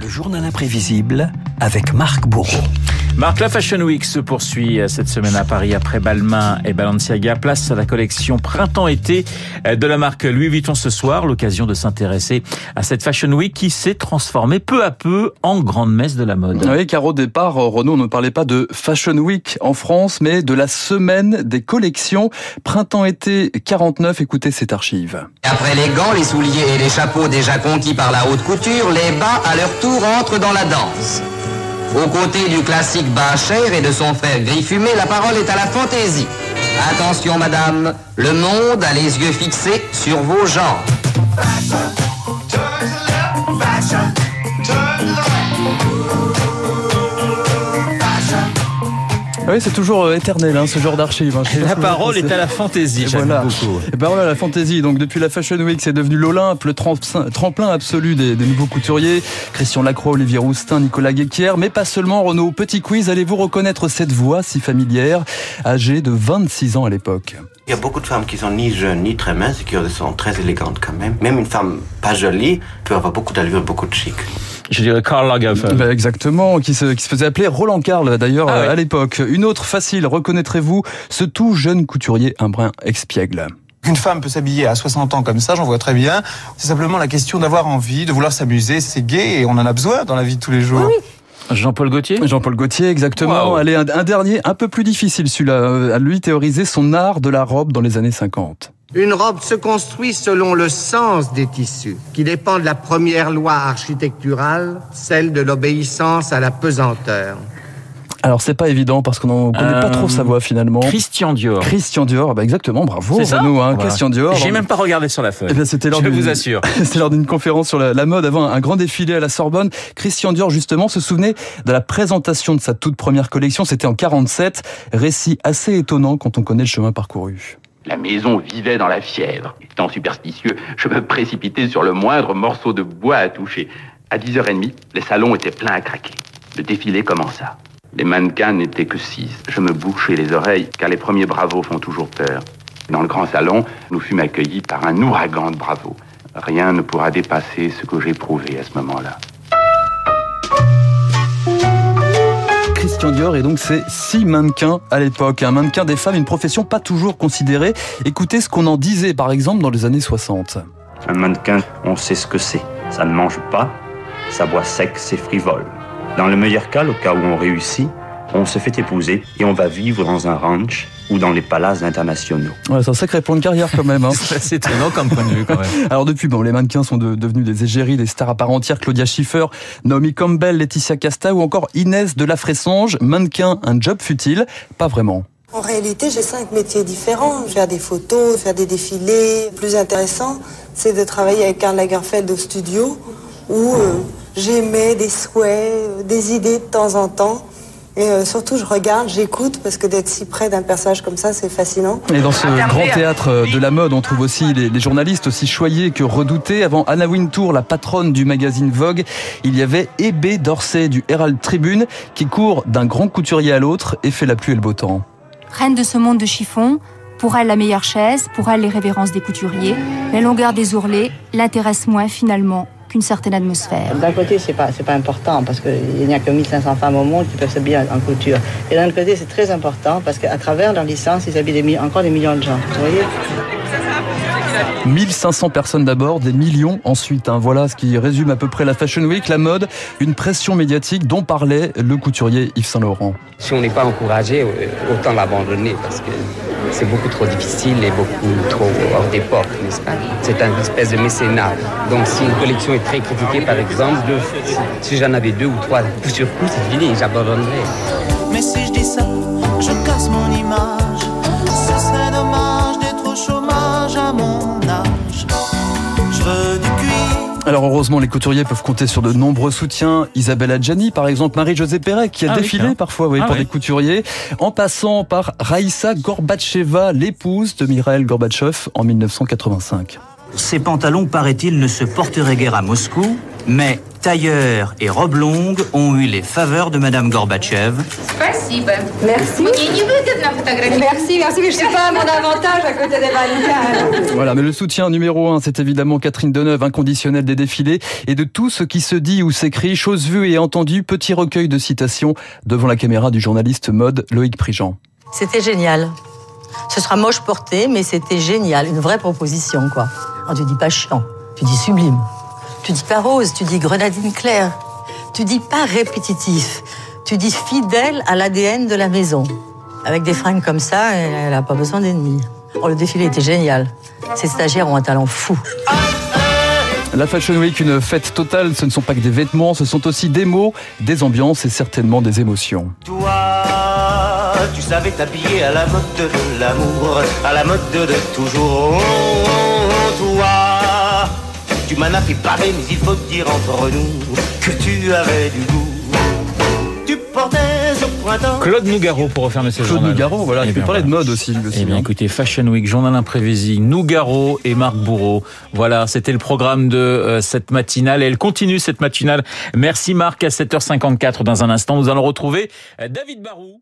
Le journal imprévisible avec Marc Bourreau. Marc, la Fashion Week se poursuit cette semaine à Paris après Balmain et Balenciaga. Place à la collection printemps-été de la marque Louis Vuitton ce soir. L'occasion de s'intéresser à cette Fashion Week qui s'est transformée peu à peu en grande messe de la mode. Oui, car au départ, Renault ne parlait pas de Fashion Week en France, mais de la semaine des collections printemps-été 49. Écoutez cette archive. Après les gants, les souliers et les chapeaux déjà conquis par la haute couture, les bas à leur tour entrent dans la danse. Aux côtés du classique bas cher et de son frère gris fumé, la parole est à la fantaisie. Attention madame, le monde a les yeux fixés sur vos genres. Oui, c'est toujours euh, éternel, hein, ce genre d'archive. Hein. La parole est à la fantaisie, j'aime voilà. beaucoup. La parole à la fantaisie. Donc, depuis la Fashion Week, c'est devenu l'Olympe, le tremplin absolu des, des, nouveaux couturiers. Christian Lacroix, Olivier Roustin, Nicolas Guéquière. Mais pas seulement, Renaud. Petit quiz, allez-vous reconnaître cette voix si familière, âgée de 26 ans à l'époque? Il y a beaucoup de femmes qui sont ni jeunes ni très minces et qui sont très élégantes quand même. Même une femme pas jolie peut avoir beaucoup d'allure, beaucoup de chic. Je dirais Karl Lagerfeld. Ben exactement, qui se, qui se faisait appeler Roland Karl d'ailleurs Ah à l'époque. Une autre facile, reconnaîtrez-vous ce tout jeune couturier, un brin expiègle Qu'une femme peut s'habiller à 60 ans comme ça, j'en vois très bien. C'est simplement la question d'avoir envie, de vouloir s'amuser. C'est gay et on en a besoin dans la vie de tous les jours. Jean-Paul Gaultier? Jean-Paul Gaultier, exactement. Wow. Allez, un, un dernier, un peu plus difficile celui-là, euh, à lui théoriser son art de la robe dans les années 50. Une robe se construit selon le sens des tissus, qui dépend de la première loi architecturale, celle de l'obéissance à la pesanteur. Alors c'est pas évident parce qu'on ne connaît pas Euh, trop sa voix finalement. Christian Dior. Christian Dior, bah exactement, bravo C'est ça Renaud, hein, Voilà. Christian Dior. J'ai même pas regardé sur la feuille. Eh bien, c'était lors Je d'une- vous assure. C'était lors d'une conférence sur la, la mode avant un grand défilé à la Sorbonne. Christian Dior, justement, se souvenait de la présentation de sa toute première collection. C'était en 47. Récit assez étonnant quand on connaît le chemin parcouru. La maison vivait dans la fièvre. Étant superstitieux, je me précipitais sur le moindre morceau de bois à toucher. À 10h30, les salons étaient pleins à craquer. Le défilé commença. Les mannequins n'étaient que six. Je me bouchais les oreilles, car les premiers bravos font toujours peur. Dans le grand salon, nous fûmes accueillis par un ouragan de bravos. Rien ne pourra dépasser ce que j'éprouvais à ce moment-là. Christian Dior et donc c'est six mannequins à l'époque. Un mannequin des femmes, une profession pas toujours considérée. Écoutez ce qu'on en disait par exemple dans les années 60. Un mannequin, on sait ce que c'est. Ça ne mange pas, ça boit sec, c'est frivole. Dans le meilleur cas, au cas où on réussit, on se fait épouser et on va vivre dans un ranch ou dans les palaces internationaux. Ouais, c'est un sacré plan de carrière quand même. Hein. C'est étonnant comme point de vue quand même. Alors depuis, bon, les mannequins sont de- devenus des égéries, des stars à part entière. Claudia Schiffer, Naomi Campbell, Laetitia Casta ou encore Inès de la Fressange. Mannequin, un job futile Pas vraiment. En réalité, j'ai cinq métiers différents. Faire des photos, faire des défilés. Le plus intéressant, c'est de travailler avec Karl Lagerfeld au studio, où euh, j'émets des souhaits, euh, des idées de temps en temps. Et euh, surtout, je regarde, j'écoute, parce que d'être si près d'un personnage comme ça, c'est fascinant. Et dans ce grand théâtre de la mode, on trouve aussi les, les journalistes aussi choyés que redoutés. Avant Anna Wintour, la patronne du magazine Vogue, il y avait Hébé Dorsey du Herald Tribune qui court d'un grand couturier à l'autre et fait la pluie et le beau temps. Reine de ce monde de chiffon, pour elle la meilleure chaise, pour elle les révérences des couturiers, la longueur des ourlets l'intéresse moins finalement qu'une certaine atmosphère. D'un côté, c'est pas, pas important parce qu'il n'y a que 1500 femmes au monde qui peuvent s'habiller en, en couture. Et d'un autre côté, c'est très important parce qu'à travers leur licence, ils habillent encore des millions de gens. Vous voyez? 1500 personnes d'abord, des millions ensuite. hein. Voilà ce qui résume à peu près la Fashion Week, la mode, une pression médiatique dont parlait le couturier Yves Saint Laurent. Si on n'est pas encouragé, euh, autant l'abandonner parce que c'est beaucoup trop difficile et beaucoup trop hors d'époque, n'est-ce pas? C'est un espèce de mécénat. Donc si une collection est très critiquée, par exemple, si, si j'en avais deux ou trois coup sur coup, c'est fini, j'abandonnerais. Mais si je dis ça, je casse mon image. Heureusement, les couturiers peuvent compter sur de nombreux soutiens. Isabelle Adjani, par exemple, Marie-Josée Perret, qui a Ah défilé parfois oui, Ah pour oui. des couturiers, en passant par Raïssa Gorbatcheva, l'épouse de Mikhail Gorbatchev en 1985. Ces pantalons, paraît-il, ne se porteraient guère à Moscou, mais Tailleur et robe longue ont eu les faveurs de Madame Gorbatchev. Merci. Merci, merci, merci mais je suis pas à mon avantage à côté des mannequins. Voilà, mais le soutien numéro un, c'est évidemment Catherine Deneuve, inconditionnelle des défilés et de tout ce qui se dit ou s'écrit, chose vue et entendue, petit recueil de citations devant la caméra du journaliste mode Loïc Prigent. C'était génial. Ce sera moche porté, mais c'était génial. Une vraie proposition, quoi. Alors, tu dis pas chiant, tu dis sublime. Tu dis pas rose, tu dis grenadine claire. Tu dis pas répétitif, tu dis fidèle à l'ADN de la maison. Avec des fringues comme ça, elle n'a pas besoin d'ennemis. Oh, le défilé était génial. Ces stagiaires ont un talent fou. La Fashion Week, une fête totale, ce ne sont pas que des vêtements, ce sont aussi des mots, des ambiances et certainement des émotions. Toi, tu savais t'habiller à la mode de l'amour, à la mode de toujours. Toi, tu m'en as fait parler, mais il faut dire entre nous que tu avais du goût. Tu portais au printemps. Claude Nougaro pour refermer ce Claude journal. Nougaro, voilà, Eh il peut bien, parler de mode aussi. Eh bien, écoutez, Fashion Week, Journal Imprévisi, Nougaro et Marc Bourreau. Voilà, c'était le programme de euh, cette matinale. Et elle continue cette matinale. Merci Marc à 7h54 dans un instant. Nous allons retrouver euh, David Barou.